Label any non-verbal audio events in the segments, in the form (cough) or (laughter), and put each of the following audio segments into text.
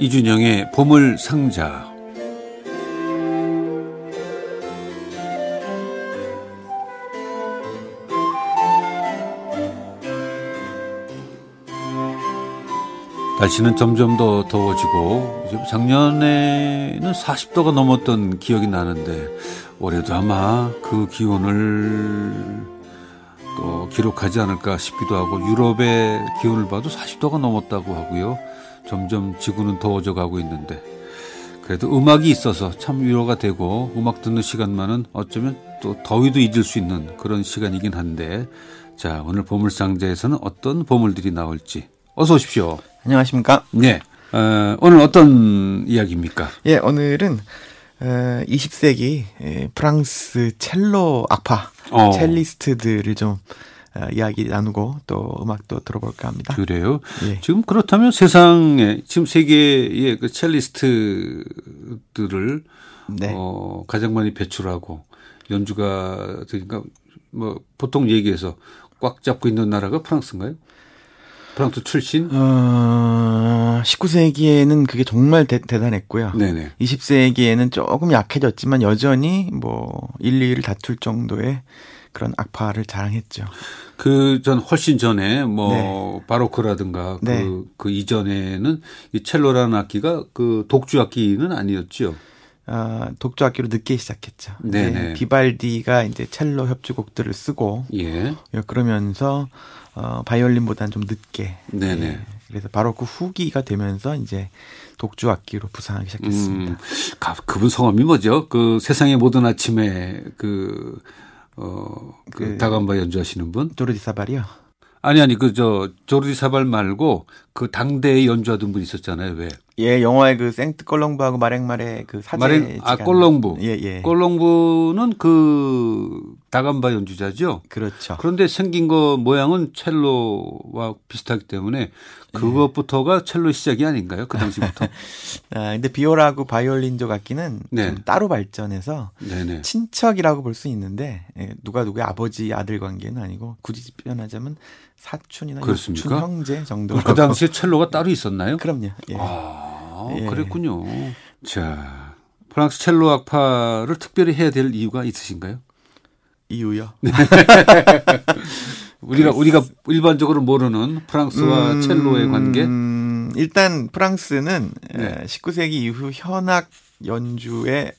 이준영의 보물 상자. 날씨는 점점 더 더워지고 작년에는 40도가 넘었던 기억이 나는데 올해도 아마 그 기온을 또 기록하지 않을까 싶기도 하고 유럽의 기온을 봐도 40도가 넘었다고 하고요. 점점 지구는 더워져 가고 있는데 그래도 음악이 있어서 참 위로가 되고 음악 듣는 시간만은 어쩌면 또 더위도 잊을 수 있는 그런 시간이긴 한데 자 오늘 보물상자에서는 어떤 보물들이 나올지 어서 오십시오. 안녕하십니까? 네. 어, 오늘 어떤 이야기입니까? 예, 오늘은 어, 20세기 예, 프랑스 첼로 악파 어. 첼리스트들을 좀 어, 이야기 나누고 또 음악도 들어볼까 합니다. 그래요? 예. 지금 그렇다면 세상에 지금 세계의 그 첼리스트들을 네. 어, 가장 많이 배출하고 연주가 그러니까 뭐 보통 얘기해서 꽉 잡고 있는 나라가 프랑스인가요? 프랑스 출신? 어, 19세기에는 그게 정말 대, 단했고요 네네. 20세기에는 조금 약해졌지만 여전히 뭐 1, 2위를 다툴 정도의 그런 악파를 자랑했죠. 그 전 훨씬 전에 뭐 네. 바로크라든가 그, 네. 그 이전에는 이 첼로라는 악기가 그 독주 악기는 아니었죠. 어, 독주 악기로 늦게 시작했죠. 네. 비발디가 이제 첼로 협주곡들을 쓰고 예. 그러면서 어, 바이올린보다는 좀 늦게. 네네. 예, 그래서 바로 그 후기가 되면서 이제 독주 악기로 부상하기 시작했습니다. 음, 그분 성함이 뭐죠? 그 세상의 모든 아침에 그, 어, 그, 그 다감바 연주하시는 분? 조르디 사발이요? 아니, 아니, 그, 저, 조르디 사발 말고 그 당대에 연주하던 분 있었잖아요, 왜? 예, 영화의 그 생트 꼴롱부하고 마랭말의 그 사제. 마랭, 아, 꼴롱부. 예, 예. 꼴롱부는 그 다감바 연주자죠. 그렇죠. 그런데 생긴 거 모양은 첼로와 비슷하기 때문에 그것부터가 첼로 시작이 아닌가요? 그 당시부터. (laughs) 아, 근데 비올하고 바이올린족 악기는 네. 좀 따로 발전해서 네네. 친척이라고 볼 수 있는데 예, 누가 누구의 아버지 아들 관계는 아니고 굳이 표현하자면 사촌이나 그렇습니까? 형제 정도. 그 당시 에 첼로가 따로 있었나요? 그럼요. 예. 아, 예. 그랬군요. 자, 프랑스 첼로 악파를 특별히 해야 될 이유가 있으신가요? 이유요? 네. (laughs) 우리가 우리가 일반적으로 모르는 프랑스와 음, 첼로의 관계. 일단 프랑스는 네. 19세기 이후 현악 연주의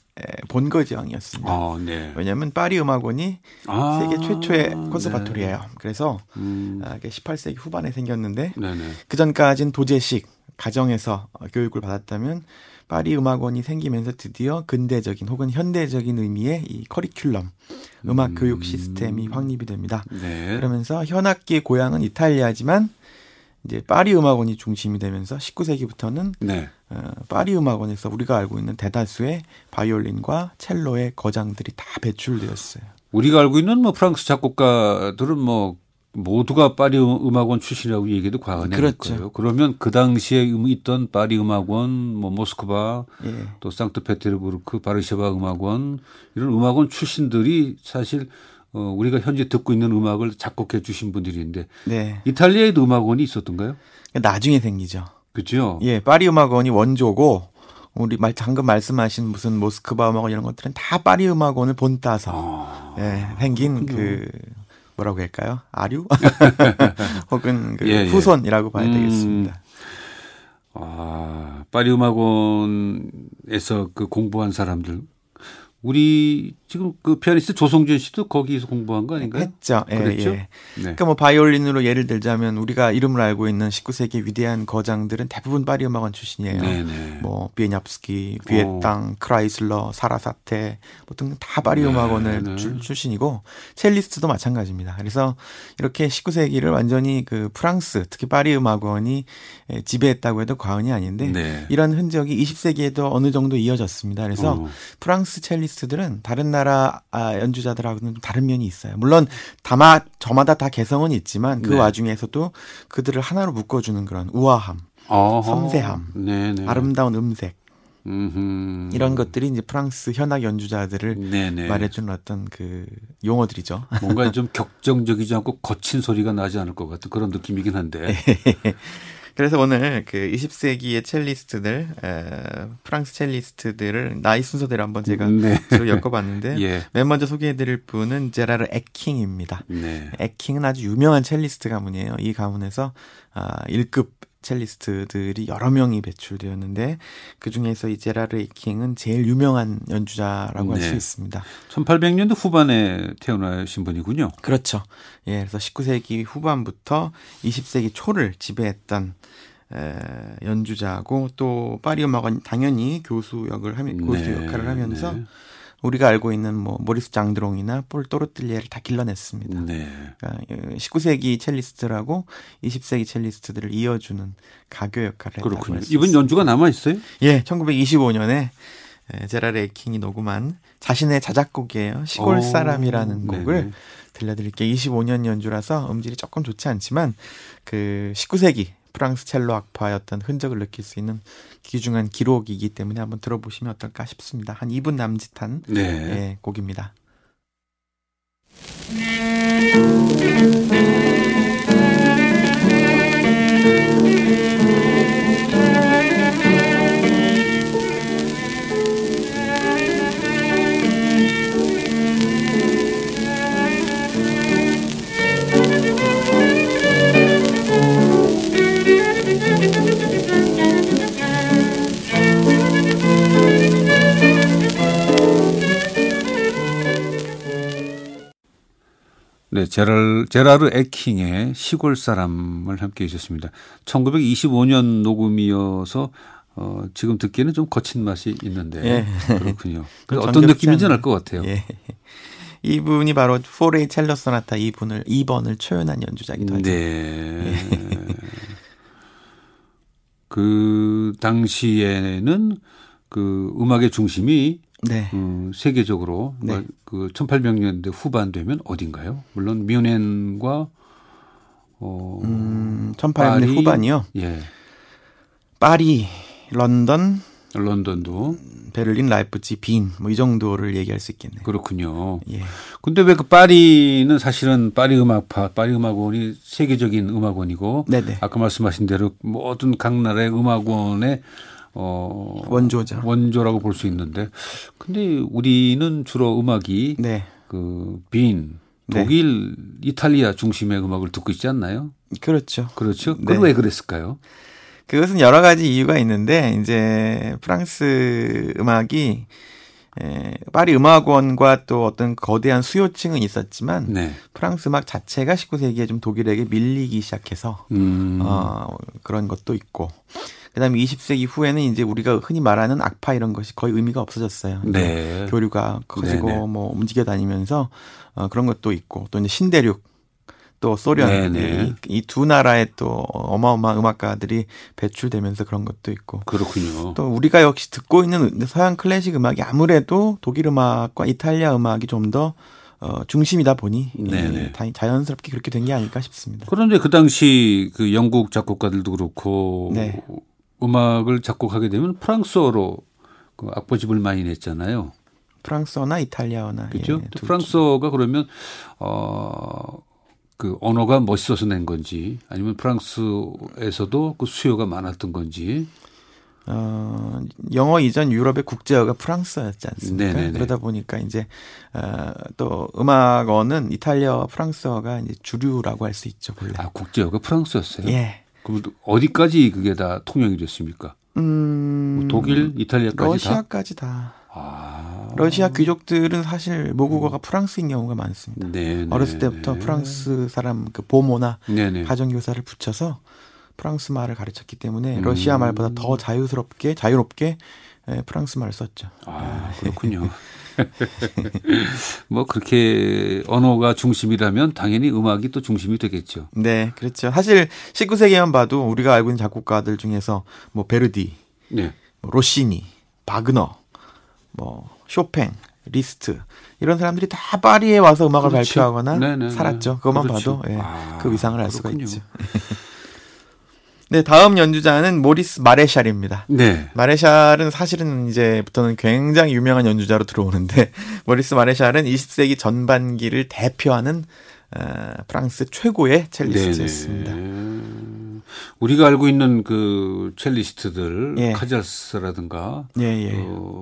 본거지왕이었습니다. 아, 네. 왜냐하면 파리 음악원이 아, 세계 최초의 콘서바토리예요. 네. 그래서 음. 18세기 아, 후반에 생겼는데 그 전까지는 도제식 가정에서 교육을 받았다면 파리 음악원이 생기면서 드디어 근대적인 혹은 현대적인 의미의 이 커리큘럼 음악 음. 교육 시스템이 확립이 됩니다. 네. 그러면서 현악기의 고향은 이탈리아지만 이제 파리 음악원이 중심이 되면서 19세기부터는 네. 어, 파리 음악원에서 우리가 알고 있는 대다수의 바이올린과 첼로의 거장들이 다 배출되었어요. 우리가 알고 있는 뭐 프랑스 작곡가들은 뭐 모두가 파리 음악원 출신이라고 얘기해도 과언이 그렇죠. 거예요. 그러면 그 당시에 있던 파리 음악원, 뭐 모스크바, 예. 또 상트페테르부르크, 바르샤바 음악원 이런 음악원 출신들이 사실 어, 우리가 현재 듣고 있는 음악을 작곡해 주신 분들인데 네. 이탈리아에도 음악원이 있었던가요? 나중에 생기죠. 그렇죠. 예, 파리 음악원이 원조고 우리 말 방금 말씀하신 무슨 모스크바 음악원 이런 것들은 다 파리 음악원을 본따서 아, 예, 생긴 그렇군요. 그 뭐라고 할까요? 아류 (laughs) (laughs) 혹은 그 예, 예. 후손이라고 봐야 음, 되겠습니다. 아, 파리 음악원에서 그 공부한 사람들 우리 지금 그 피아니스트 조성진 씨도 거기서 공부한 거 아닌가요? 했죠. 예, 그랬죠? 예. 네. 그러니까 뭐 바이올린으로 예를 들자면 우리가 이름을 알고 있는 19세기 위대한 거장들은 대부분 파리 음악원 출신이에요. 네네. 네. 뭐 비에냐프스키, 비에땅, 어. 크라이슬러, 사라사테 뭐 등 다 파리 네, 음악원을 네. 출, 출신이고 첼리스트도 마찬가지입니다. 그래서 이렇게 19세기를 완전히 그 프랑스 특히 파리 음악원이 지배했다고 해도 과언이 아닌데 네. 이런 흔적이 20세기에도 어느 정도 이어졌습니다. 그래서 어. 프랑스 첼리스트들은 다른 나라 아, 연주자들하고는 다른 면이 있어요. 물론 다마 저마다 다 개성은 있지만 그 네. 와중에서도 그들을 하나로 묶어주는 그런 우아함, 어허. 섬세함, 네네. 아름다운 음색. 음흠. 이런 것들이 이제 프랑스 현악 연주자들을 네네. 말해주는 어떤 그 용어들이죠. 뭔가 좀 (laughs) 격정적이지 않고 거친 소리가 나지 않을 것 같은 그런 느낌이긴 한데. 그래서 오늘 그 20세기의 첼리스트들, 에, 프랑스 첼리스트들을 나이 순서대로 한번 제가 네. 엮어봤는데 (laughs) 예. 맨 먼저 소개해드릴 분은 제라르 에킹입니다. 네. 에킹은 아주 유명한 첼리스트 가문이에요. 이 가문에서 아, 1급 첼리스트들이 여러 명이 배출되었는데 그 중에서 이 제라르 에킹은 제일 유명한 연주자라고 네. 할수 있습니다. 1800년대 후반에 태어나신 분이군요. 그렇죠. 예, 그래서 19세기 후반부터 20세기 초를 지배했던 에, 연주자고 또 파리 음악원 당연히 교수 역을 하면 교수 네. 역할을 하면서 네. 우리가 알고 있는 뭐 모리스 장드롱이나 폴 또르틀리에를 다 길러냈습니다. 네. 그러니까 19세기 어, 첼리스트라고 20세기 첼리스트들을 이어주는 가교 역할을 그렇군요. 이번 연주가 남아 있어요? 예, 1925년에 제라르 에킹이 녹음한 자신의 자작곡이에요. 시골 오, 사람이라는 곡을 네네. 들려드릴게요. 25년 연주라서 음질이 조금 좋지 않지만 그 19세기 프랑스 첼로 악파였던 흔적을 느낄 수 있는 귀중한 기록이기 때문에 한번 들어보시면 어떨까 싶습니다. 한 2분 남짓한 네. 예, 곡입니다. 네, 제랄, 제라르 에킹의 시골 사람을 함께 해주셨습니다. 1925년 녹음이어서 어, 지금 듣기에는 좀 거친 맛이 있는데 예. 그렇군요. (laughs) 그래서 어떤 느낌인지는 알 것 같아요. 예. 이분이 바로 포레이 첼로 소나타 이분을 2번을 초연한 연주자기도 하죠. 네. 예. 그 당시에는 그 음악의 중심이 네. 음, 세계적으로 네. 그 1800년대 후반 되면 어딘가요? 물론 뮌헨과 어 음, 1800년대 후반이요. 예. 파리, 런던, 런던도 베를린, 라이프치히, 빈 뭐 이 정도를 얘기할 수 있겠네요. 그렇군요. 예. 근데 왜 그 파리는 사실은 파리 음악파, 파리 음악원이 세계적인 음악원이고 네네. 아까 말씀하신 대로 모든 각 나라의 음악원의 어 원조죠. 원조라고 볼 수 있는데 근데 우리는 주로 음악이 네. 그 빈 네. 독일, 네. 이탈리아 중심의 음악을 듣고 있지 않나요? 그렇죠. 그렇죠. 네. 그왜 그랬을까요? 그것은 여러 가지 이유가 있는데 이제 프랑스 음악이 에, 파리 음악원과 또 어떤 거대한 수요층은 있었지만 네. 프랑스 음악 자체가 19세기에 좀 독일에게 밀리기 시작해서 음. 어, 그런 것도 있고 그다음에 20세기 후에는 이제 우리가 흔히 말하는 악파 이런 것이 거의 의미가 없어졌어요. 네. 교류가 커지고 네네. 뭐 움직여 다니면서 어, 그런 것도 있고 또 이제 신대륙 또 소련 이두 나라의 또 어마어마한 음악가들이 배출되면서 그런 것도 있고 그렇군요. 또 우리가 역시 듣고 있는 서양 클래식 음악이 아무래도 독일 음악과 이탈리아 음악이 좀더 어, 중심이다 보니 예, 자연스럽게 그렇게 된 게 아닐까 싶습니다. 그런데 그 당시 그 영국 작곡가들도 그렇고 네. 음악을 작곡하게 되면 프랑스어로 그 악보집을 많이 냈잖아요. 프랑스어나 이탈리아어나 그렇죠. 예, 프랑스어가 그러면 어. 그 언어가 멋있어서 낸 건지 아니면 프랑스에서도 그 수요가 많았던 건지 어, 영어 이전 유럽의 국제어가 프랑스어였지 않습니까? 네네네. 그러다 보니까 이제 어, 또 음악어는 이탈리아와 프랑스어가 이제 주류라고 할 수 있죠, 본래. 아, 국제어가 프랑스였어요? 예. 그럼 어디까지 그게 다 통용이 됐습니까? 음, 뭐 독일, 이탈리아까지 러시아까지 다. 다. 아. 러시아 귀족들은 사실 모국어가 음. 프랑스인 경우가 많습니다. 네네. 어렸을 때부터 프랑스 사람 그 보모나 네네. 가정교사를 붙여서 프랑스 말을 가르쳤기 때문에 음. 러시아 말보다 더 자유스럽게 자유롭게 프랑스 말을 썼죠. 아 그렇군요. (laughs) 뭐 그렇게 언어가 중심이라면 당연히 음악이 또 중심이 되겠죠. 네, 그렇죠. 사실 19세기만 봐도 우리가 알고 있는 작곡가들 중에서 뭐 베르디, 네. 뭐 로시니, 바그너, 뭐 쇼팽, 리스트 이런 사람들이 다 파리에 와서 음악을 그렇죠. 발표하거나 네네네. 살았죠. 그것만 그렇죠. 봐도 예, 아, 그 위상을 알 그렇군요. 수가 있죠. (laughs) 네, 다음 연주자는 모리스 마레샬입니다. 네. 마레샬은 사실은 이제부터는 굉장히 유명한 연주자로 들어오는데 (laughs) 모리스 마레샬은 20세기 전반기를 대표하는 어, 프랑스 최고의 첼리스트였습니다. 우리가 알고 있는 그 첼리스트들 예. 카잘스라든가 예, 예. 어,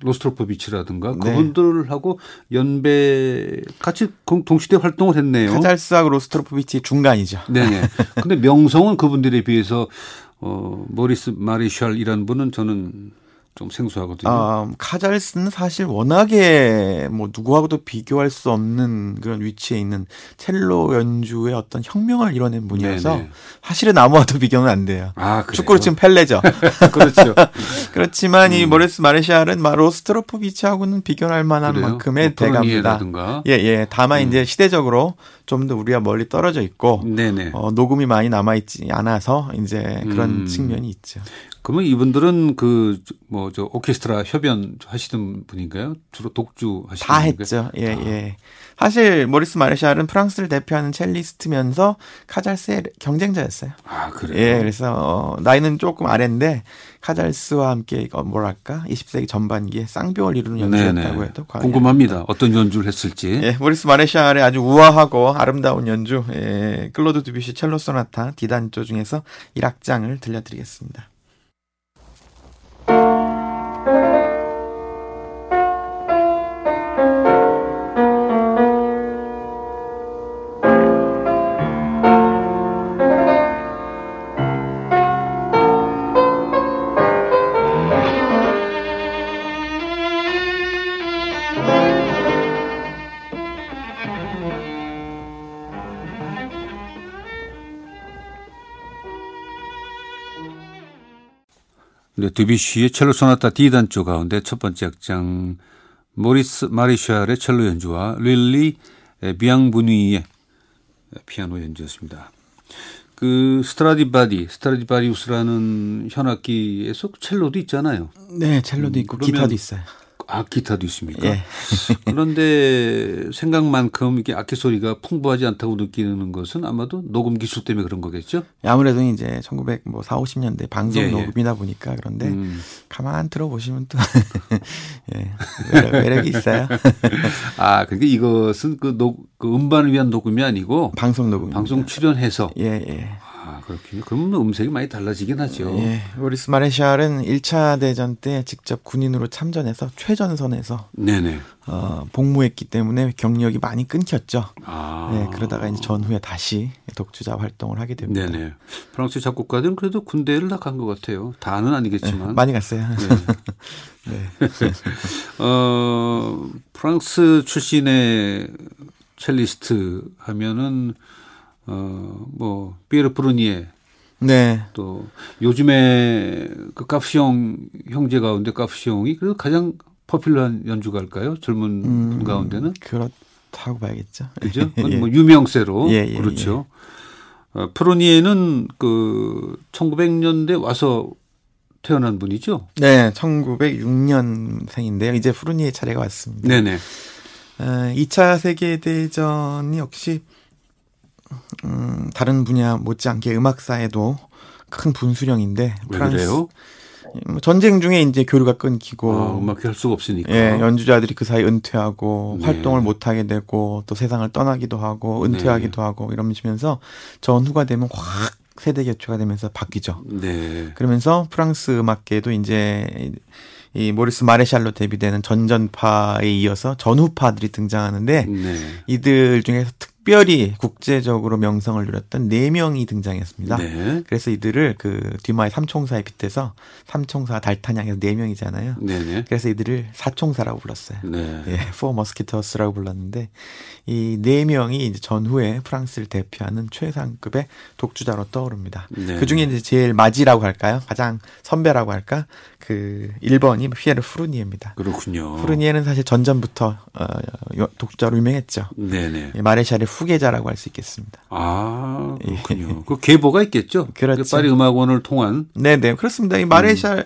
로스트로포비치라든가 네. 그분들하고 연배 같이 동시대 활동을 했네요. 카잘스하고 로스트로포비치 중간이죠. 네네. 근데 명성은 그분들에 비해서 어 모리스 마레샬이라는 분은 저는 좀 생소하거든요. 아, 카잘스는 사실 워낙에 뭐 누구하고도 비교할 수 없는 그런 위치에 있는 첼로 연주의 어떤 혁명을 이뤄낸 분이어서 네네. 사실은 아무와도 비교는 안 돼요. 아, 축구로 치면 펠레죠. (laughs) 그렇죠. (laughs) 그렇지만 음. 이 모레스 마르샬은 로스트로포비치하고는 비교할 만한 그래요? 만큼의 뭐 대가입니다. 예, 예. 다만 음. 이제 시대적으로 좀 더 우리가 멀리 떨어져 있고 네네. 어, 녹음이 많이 남아 있지 않아서 이제 그런 음. 측면이 있죠. 그러면 이분들은 그 뭐 저 오케스트라 협연 하시던 분인가요? 주로 독주 하시는 다 분인가요? 했죠. 예, 아. 예. 사실 모리스 마레샬은 프랑스를 대표하는 첼리스트면서 카잘스의 경쟁자였어요. 아, 그래요? 예, 그래서 어, 나이는 조금 아래인데 카잘스와 함께 어, 뭐랄까 20세기 전반기에 쌍벽을 이루는 연주자였다고 해도 궁금합니다. 어떤 연주를 했을지. 예, 모리스 마레샬의 아주 우아하고 아름다운 연주, 예, 클로드 드뷔시 첼로 소나타 D단조 중에서 1악장을 들려드리겠습니다. 네, 드뷔시의 첼로 소나타 D단조 가운데 첫 번째 악장 모리스 마레샬의 첼로 연주와 릴리 비앵브니의 피아노 연주였습니다. 그 스트라디바디, 스트라디바리우스라는 현악기에서 첼로도 있잖아요. 네, 첼로도 있고 음, 기타도 있어요. 아, 기타도 있습니까? 예. (laughs) 그런데 생각만큼 이게 악기 소리가 풍부하지 않다고 느끼는 것은 아마도 녹음 기술 때문에 그런 거겠죠? 아무래도 이제 1940, 뭐 40년대 방송 예, 예. 녹음이다 보니까 그런데 음. 가만 들어보시면 또 (laughs) 예, 매력, 이 있어요. (laughs) 아, 그러니까 이것은 그, 녹, 그 음반을 위한 녹음이 아니고 방송 녹음 방송 출연해서 예, 예. 아, 그렇군요. 그러면 음색이 많이 달라지긴 하죠. 예. 우리스 마레샬은 1차 대전 때 직접 군인으로 참전해서 최전선에서 네네. 어, 복무했기 때문에 경력이 많이 끊겼죠. 아. 네, 그러다가 이제 전후에 다시 독주자 활동을 하게 됩니다. 네네. 프랑스 작곡가들은 그래도 군대를 다 간 것 같아요. 다는 아니겠지만. 네, 많이 갔어요. 네. (laughs) 네. (laughs) 어, 프랑스 출신의 첼리스트 하면은 어, 뭐, 피에르 프루니에. 네. 또, 요즘에 그 카프시옹 형제 가운데 카프시옹이 그래도 가장 퍼퓰러한 연주가일까요? 젊은 음, 분 가운데는? 그렇다고 봐야겠죠. 그죠? (laughs) 예. 뭐 유명세로. 예, 예, 그렇죠. 예. 어, 프루니에는 그 1900년대 와서 태어난 분이죠? 네, 1906년생인데요. 이제 프루니에 차례가 왔습니다. 네네. 어, 2차 세계 대전이 역시 음, 다른 분야 못지않게 음악사에도 큰 분수령인데 프랑스 뭐 전쟁 중에 이제 교류가 끊기고 아, 음악 할 수가 없으니까 예, 연주자들이 그 사이 은퇴하고 네. 활동을 못 하게 되고 또 세상을 떠나기도 하고 은퇴하기도 네. 하고 이러면서 전후가 되면 확 세대 교체가 되면서 바뀌죠. 네. 그러면서 프랑스 음악계도 이제 이 모리스 마레샬로 대표되는 전전파에 이어서 전후파들이 등장하는데 네. 이들 중에서 특 특별히 국제적으로 명성을 누렸던 네 명이 등장했습니다. 네. 그래서 이들을 그 뒤마의 삼총사에 빗대서 삼총사 달타냥에서 네 명이잖아요. 네네. 그래서 이들을 사총사라고 불렀어요. 네. 예, Four Musketeers라고 불렀는데 이 네 명이 이제 전후에 프랑스를 대표하는 최상급의 독주자로 떠오릅니다. 네. 그 중에 이제 제일 마지라고 할까요? 가장 선배라고 할까? 그 1번이 피에르 후르니에입니다. 그렇군요. 후르니에는 사실 전전부터 어, 독주자로 유명했죠. 네네. 마레샬의 후계자라고 할 수 있겠습니다. 아 그렇군요. 예. 그 계보가 있겠죠. 그렇죠. 그 파리 음악원을 통한. 네 네 그렇습니다. 이 마레샬 음.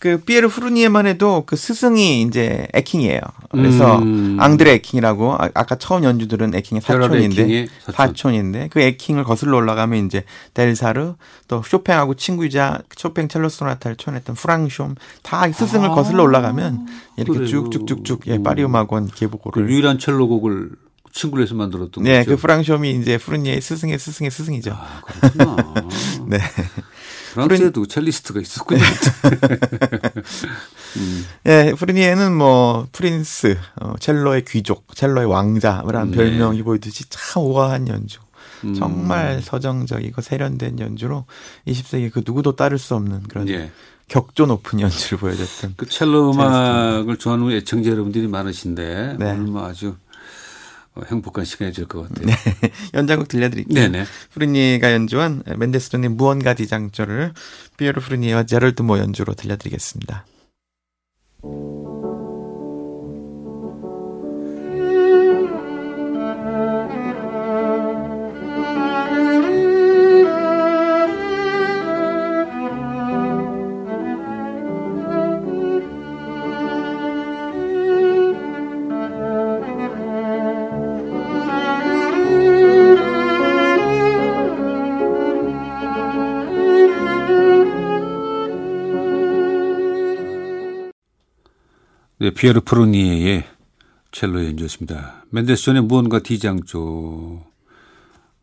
그 피에르 후르니에만 해도 그 스승이 이제 에킹이에요. 그래서 음. 앙드레 에킹이라고 아, 까 처음 연주들은 에킹의 사촌인데 사촌. 인데그 에킹을 거슬러 올라가면 이제 델사르트 또 쇼팽하고 친구이자 쇼팽 첼로 소나타를 초연했던 프랑숌 다 스승을 아. 거슬러 올라가면 이렇게 그래요. 쭉쭉쭉쭉 예 파리 음악원 계보고를 그 유일한 첼로곡을 친구에서 만들었던 네, 거죠. 그 프랑숌이 이제 푸르니에의 스승의 스승의 스승이죠. 아, 그렇구나. (laughs) 네. 프랑스에도. 첼리스트가 있었군요. 음. (laughs) 예, 프르니에는 뭐 프린스, 어, 첼로의 귀족, 첼로의 왕자라는 네. 별명이 보이듯이 참 우아한 연주. 음. 정말 서정적이고 세련된 연주로 20세기 그 누구도 따를 수 없는 그런 예. 격조 높은 연주를 보여줬던. 그 첼로 음악을 좋아하는 애청자 여러분들이 많으신데 네. 오늘 뭐 아주 어, 행복한 시간이 될 것 같아요. 네. (laughs) 연장곡 들려드릴게요. 네네. 프르니가 연주한 멘데스존의 무언가 디장조를 피에로 프르니와 제럴드 모 연주로 들려드리겠습니다. 네, 피에르 푸르니에의 첼로 연주였습니다. 멘델스존의 무언가 D장조.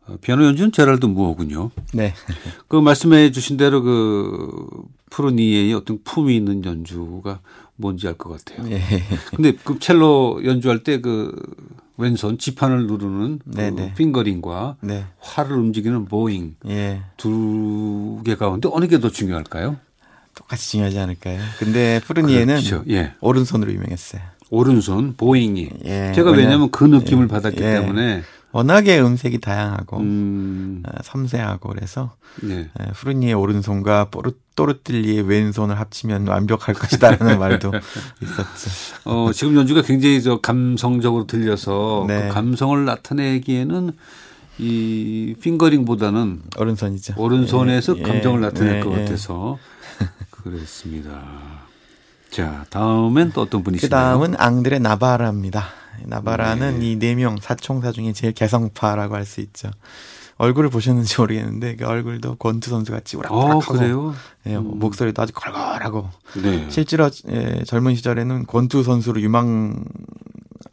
어, 피아노 연주는 제랄드 무어였군요. 네. (laughs) 그 말씀해 주신 대로 그 푸르니에의 어떤 품이 있는 연주가 뭔지 알 것 같아요. 네. 근데 그 첼로 연주할 때 그 왼손 지판을 누르는 그 네, 핑거링과 네. 활을 움직이는 보잉 예. 두개 가운데 어느 게 더 중요할까요? 똑같이 중요하지 않을까요? 근데 푸르니에는 그렇죠. 예. 오른손으로 유명했어요. 오른손 보잉이. 예. 제가 왜냐하면 그 느낌을 예. 받았기 예. 때문에 워낙에 음색이 다양하고 음. 어, 섬세하고 그래서 네. 푸르니의 오른손과 또르til리의 왼손을 합치면 완벽할 것이다라는 (laughs) 말도 있었죠. 어, 지금 연주가 굉장히 저 감성적으로 들려서 네. 그 감성을 나타내기에는 이 핑거링보다는 오른손이죠. 오른손에서 예. 감정을 나타낼 예. 것 같아서 (laughs) 그렇습니다. 자, 다음엔 또 어떤 분이시나요? 그 다음은 앙드레 나바라입니다. 나바라는 네. 이네 명 사총사 중에 제일 개성파라고 할 수 있죠. 얼굴을 보셨는지 모르겠는데 그 얼굴도 권투 선수 같이 우락우락하고 어, 예, 음. 목소리도 아주 걸걸하고 네. 실제로 예, 젊은 시절에는 권투 선수로 유망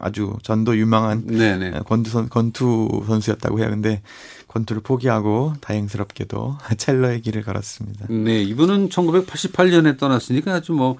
아주 전도 유망한 네네. 네. 권투 선 권투 선수였다고 해요. 근데 권투를 포기하고 다행스럽게도 (laughs) 첼로의 길을 걸었습니다. 네, 이분은 1988년에 떠났으니까 아주 뭐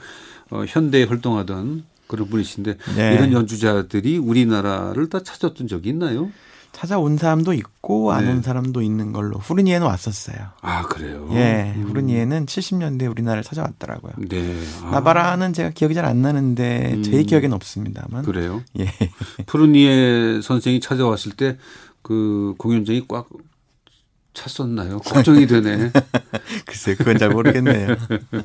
어, 현대에 활동하던 그런 분이신데 네. 이런 연주자들이 우리나라를 다 찾았던 적이 있나요? 찾아온 사람도 있고 안온 네. 사람도 있는 걸로 후르니에는 왔었어요. 아 그래요? 예, 음. 후르니에는 70년대 우리나라를 찾아왔더라고요. 네. 아. 나바라는 제가 기억이 잘 안 나는데 음. 제 기억에는 없습니다만. 그래요? 예. (laughs) 푸르니에 선생이 찾아왔을 때 그 공연장이 꽉 찼었나요? 걱정이 되네. (laughs) 글쎄, 그건 잘 모르겠네요.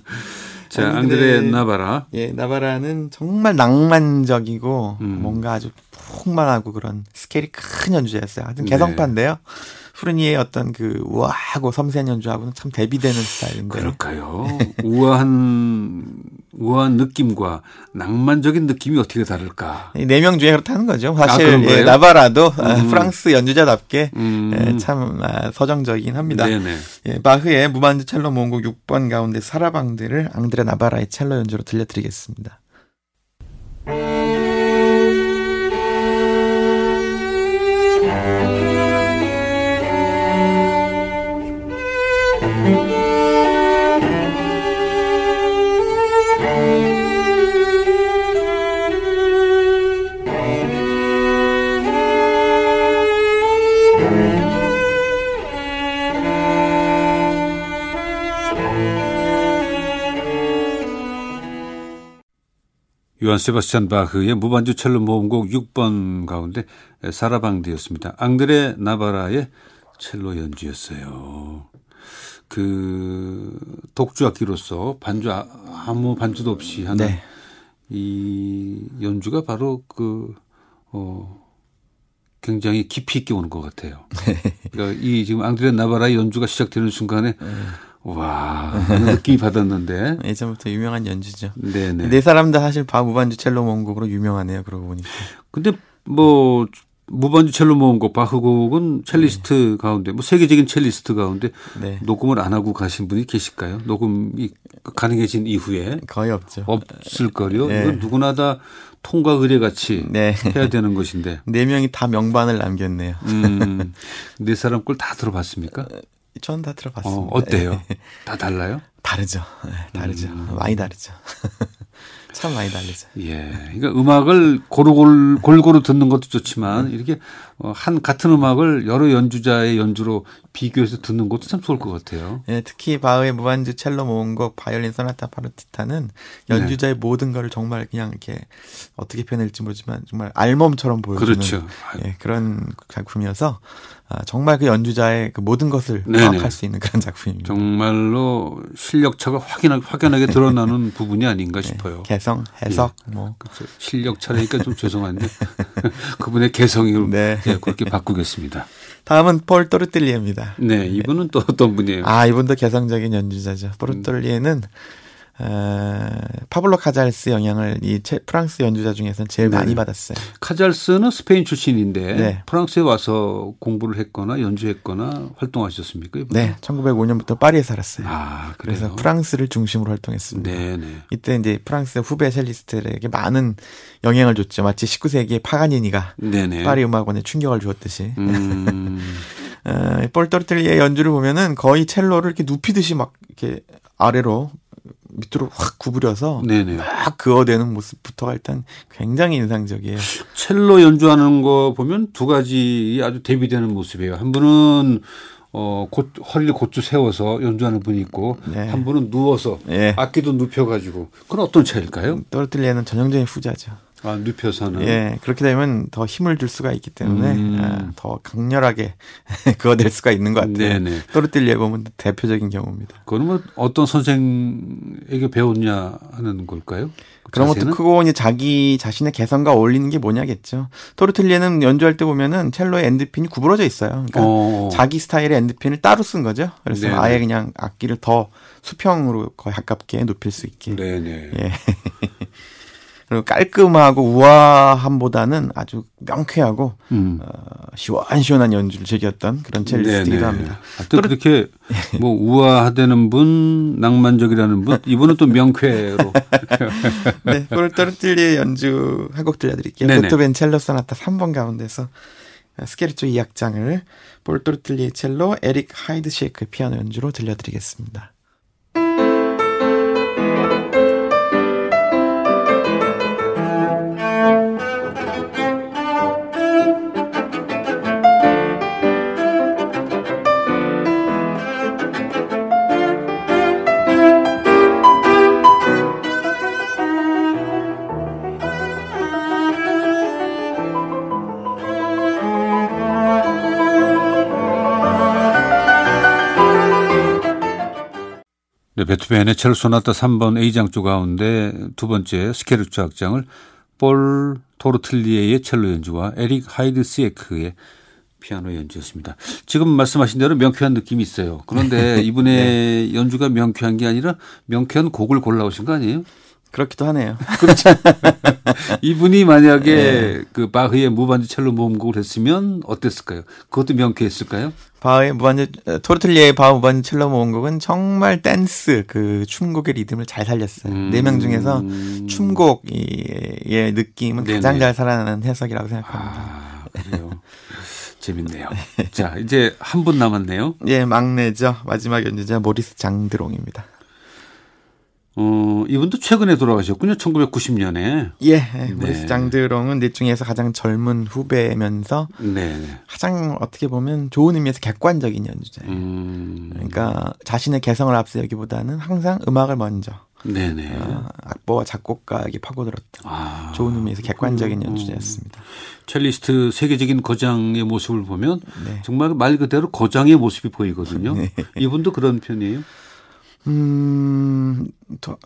(laughs) 자, 앙드레 나바라. 예, 나바라는 정말 낭만적이고 음. 뭔가 아주 풍만하고 그런 스케일이 큰 연주자였어요. 하여튼 네. 개성파인데요. 네. 후르니의 어떤 그 우아하고 섬세한 연주하고는 참 대비되는 스타일인데. 그럴까요? 우아한 우아한 느낌과 낭만적인 느낌이 어떻게 다를까? 네 명 중에 그렇다는 거죠. 사실 아, 예, 나바라도 아, 음. 프랑스 연주자답게 음. 예, 참 아, 서정적이긴 합니다. 네네. 예, 바흐의 무반주 첼로 모음곡 6번 가운데 사라방들을 앙드레 나바라의 첼로 연주로 들려드리겠습니다. 요한 세바스찬 바흐의 무반주 첼로 모음곡 6번 가운데 사라방드였습니다. 앙드레 나바라의 첼로 연주였어요. 그 독주 악기로서 반주 아, 아무 반주도 없이 하는 네. 이 연주가 바로 그 어, 굉장히 깊이 있게 오는 것 같아요. (laughs) 그러니까 이 지금 앙드레 나바라의 연주가 시작되는 순간에 네. 와, 느낌이 받았는데. (laughs) 예전부터 유명한 연주죠. 네네. 네 사람 다 사실 바 무반주 첼로 원곡으로 유명하네요. 그러고 보니까. 근데 뭐 무반주 첼로 모음곡 바흐곡은 첼리스트 네. 가운데 뭐 세계적인 첼리스트 가운데 네. 녹음을 안 하고 가신 분이 계실까요? 녹음이 가능해진 이후에 거의 없죠. 없을 거요. 네. 이건 누구나 다 통과 의례 같이 네. 해야 되는 것인데 (laughs) 네 명이 다 명반을 남겼네요. 음, 네 사람 걸 다 들어봤습니까? 어, 저는 다 들어봤습니다. 어, 어때요? 다 달라요? 다르죠. 네, 다르죠. 음. 많이 다르죠. (laughs) 참 많이 달리죠. 예. 그러니까 음악을 고루골 골고루 듣는 것도 좋지만 이렇게 어, 한 같은 음악을 여러 연주자의 연주로 비교해서 듣는 것도 참 좋을 것 같아요. 예, 특히 바흐의 무반주 첼로 모음곡 바이올린 소나타 파르티타는 연주자의 네. 모든 것을 정말 그냥 이렇게 어떻게 표현할지 모르지만 정말 알몸처럼 보여주는 그렇죠. 예, 그런 작품이어서 아, 정말 그 연주자의 그 모든 것을 파악할 수 있는 그런 작품입니다. 정말로 실력차가 확연하게, 확연하게 드러나는 (laughs) 부분이 아닌가 네, 싶어요. 개성, 해석, 예. 뭐. 그렇죠. 실력차라니까 좀 죄송한데 (laughs) 그분의 개성을 네. 네, 그렇게 바꾸겠습니다. 다음은 폴 또르텔리에입니다. 네, 이분은 또 어떤 분이에요? 아, 이분도 개성적인 연주자죠. 폴 또르텔리에는 음. 어, 파블로 카잘스 영향을 이 프랑스 연주자 중에서는 제일 네. 많이 받았어요. 카잘스는 스페인 출신인데 네. 프랑스에 와서 공부를 했거나 연주했거나 활동하셨습니까? 이번에? 네, 1905년부터 파리에 살았어요. 아, 그래서 프랑스를 중심으로 활동했습니다. 네, 네. 이때 이제 프랑스 후배 첼리스트들에게 많은 영향을 줬죠. 마치 19세기의 파가니니가 네네. 파리 음악원에 충격을 주었듯이. 음. (laughs) 어, 폴토르텔리의 연주를 보면은 거의 첼로를 이렇게 눕히듯이 막 이렇게 아래로 밑으로 확 구부려서 네네. 막 그어대는 모습부터가 일단 굉장히 인상적이에요. 첼로 연주하는 거 보면 두 가지 아주 대비되는 모습이에요. 한 분은 어, 곧, 허리를 곧주 세워서 연주하는 분이 있고, 네. 한 분은 누워서, 네. 악기도 눕혀가지고, 그건 어떤 차일까요? 또르틀리에는 전형적인 후자죠. 아, 눕혀서는. 예, 그렇게 되면 더 힘을 줄 수가 있기 때문에 음. 아, 더 강렬하게 (laughs) 그어낼 수가 있는 것 같아요. 네네. 또르틸리에 보면 대표적인 경우입니다. 그러면 뭐 어떤 선생에게 배웠냐 하는 걸까요? 그 그런 것도 크고 이제 자기 자신의 개성과 어울리는 게 뭐냐겠죠. 토르틸리에는 연주할 때 보면은 첼로의 엔드핀이 구부러져 있어요. 그러니까 어. 자기 스타일의 엔드핀을 따로 쓴 거죠. 그래서 네네. 아예 그냥 악기를 더 수평으로 거의 가깝게 높일 수 있게. 네네. 예. (laughs) 그리고 깔끔하고 우아함보다는 아주 명쾌하고 음. 어, 시원시원한 연주를 즐겼던 그런 첼리스트이기도 합니다. 아, 또 그렇게 (laughs) 뭐 우아하다는 분, 낭만적이라는 분, 이분은 또 명쾌로. (laughs) 네, 오늘 토르틀리에의 연주 한 곡 들려드릴게요. 베토벤 첼로 소나타 3번 가운데서 스케르초 2악장을 폴 토르틀리에의 첼로, 에릭 하이드시에크 피아노 연주로 들려드리겠습니다. 베토벤의 첼로 소나타 3번 A장조 가운데 두 번째 스케르초 악장을 폴 토르틀리에의 첼로 연주와 에릭 하이드시에크의 피아노 연주였습니다. 지금 말씀하신 대로 명쾌한 느낌이 있어요. 그런데 (laughs) 이분의 네. 연주가 명쾌한 게 아니라 명쾌한 곡을 골라오신 거 아니에요? 그렇기도 하네요. (laughs) 그렇죠. (laughs) 이분이 만약에 네. 그 바흐의 무반주 첼로 모음곡을 했으면 어땠을까요? 그것도 명쾌했을까요? 바흐의 무반주 토르틀리에의 바흐 무반주 첼로 모음곡은 정말 댄스 그 춤곡의 리듬을 잘 살렸어요. 음. 네명 중에서 춤곡의 느낌은 네네. 가장 잘 살아나는 해석이라고 생각합니다. 아, 그래요. (laughs) 재밌네요. 자, 이제 한 분 남았네요. 예, 막내죠. 마지막 연주자 모리스 장드롱입니다. 어, 이분도 최근에 돌아가셨군요. 1990년에. 예. 네. 모리스 장드롱은 넷 중에서 가장 젊은 후배면서 네. 가장 어떻게 보면 좋은 의미에서 객관적인 연주자예요. 음. 그러니까 자신의 개성을 앞세우기보다는 항상 음악을 먼저 네네. 어, 악보와 작곡가에게 파고들었던 아, 좋은 의미에서 객관적인 그 연주자였습니다. 첼리스트 세계적인 거장의 모습을 보면 네. 정말 말 그대로 거장의 모습이 보이거든요. (laughs) 네. 이분도 그런 편이에요? 음,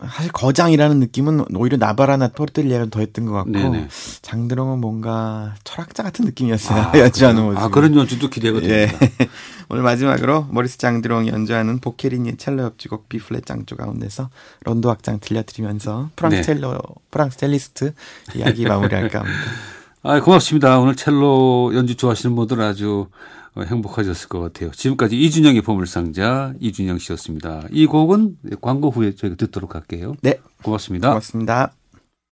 사실 거장이라는 느낌은 오히려 나바라나 토르텔리아가 더 했던 것 같고 네네. 장드롱은 뭔가 철학자 같은 느낌이었어요. 아, (laughs) 연주하는 모습. 아 그런 연주도 기대가 됩니다. 예. (laughs) 오늘 마지막으로 모리스 장드롱이 연주하는 보케리니의 첼로 협주곡 비플렛 장조 가운데서 런도 악장 들려드리면서 프랑스 네. 첼로 프랑스 첼리스트 이야기 마무리할까 합니다. (laughs) 아, 고맙습니다. 오늘 첼로 연주 좋아하시는 분들 아주 행복하셨을 것 같아요. 지금까지 이준영의 보물상자 이준영 씨였습니다. 이 곡은 광고 후에 저희가 듣도록 할게요. 네. 고맙습니다. 고맙습니다.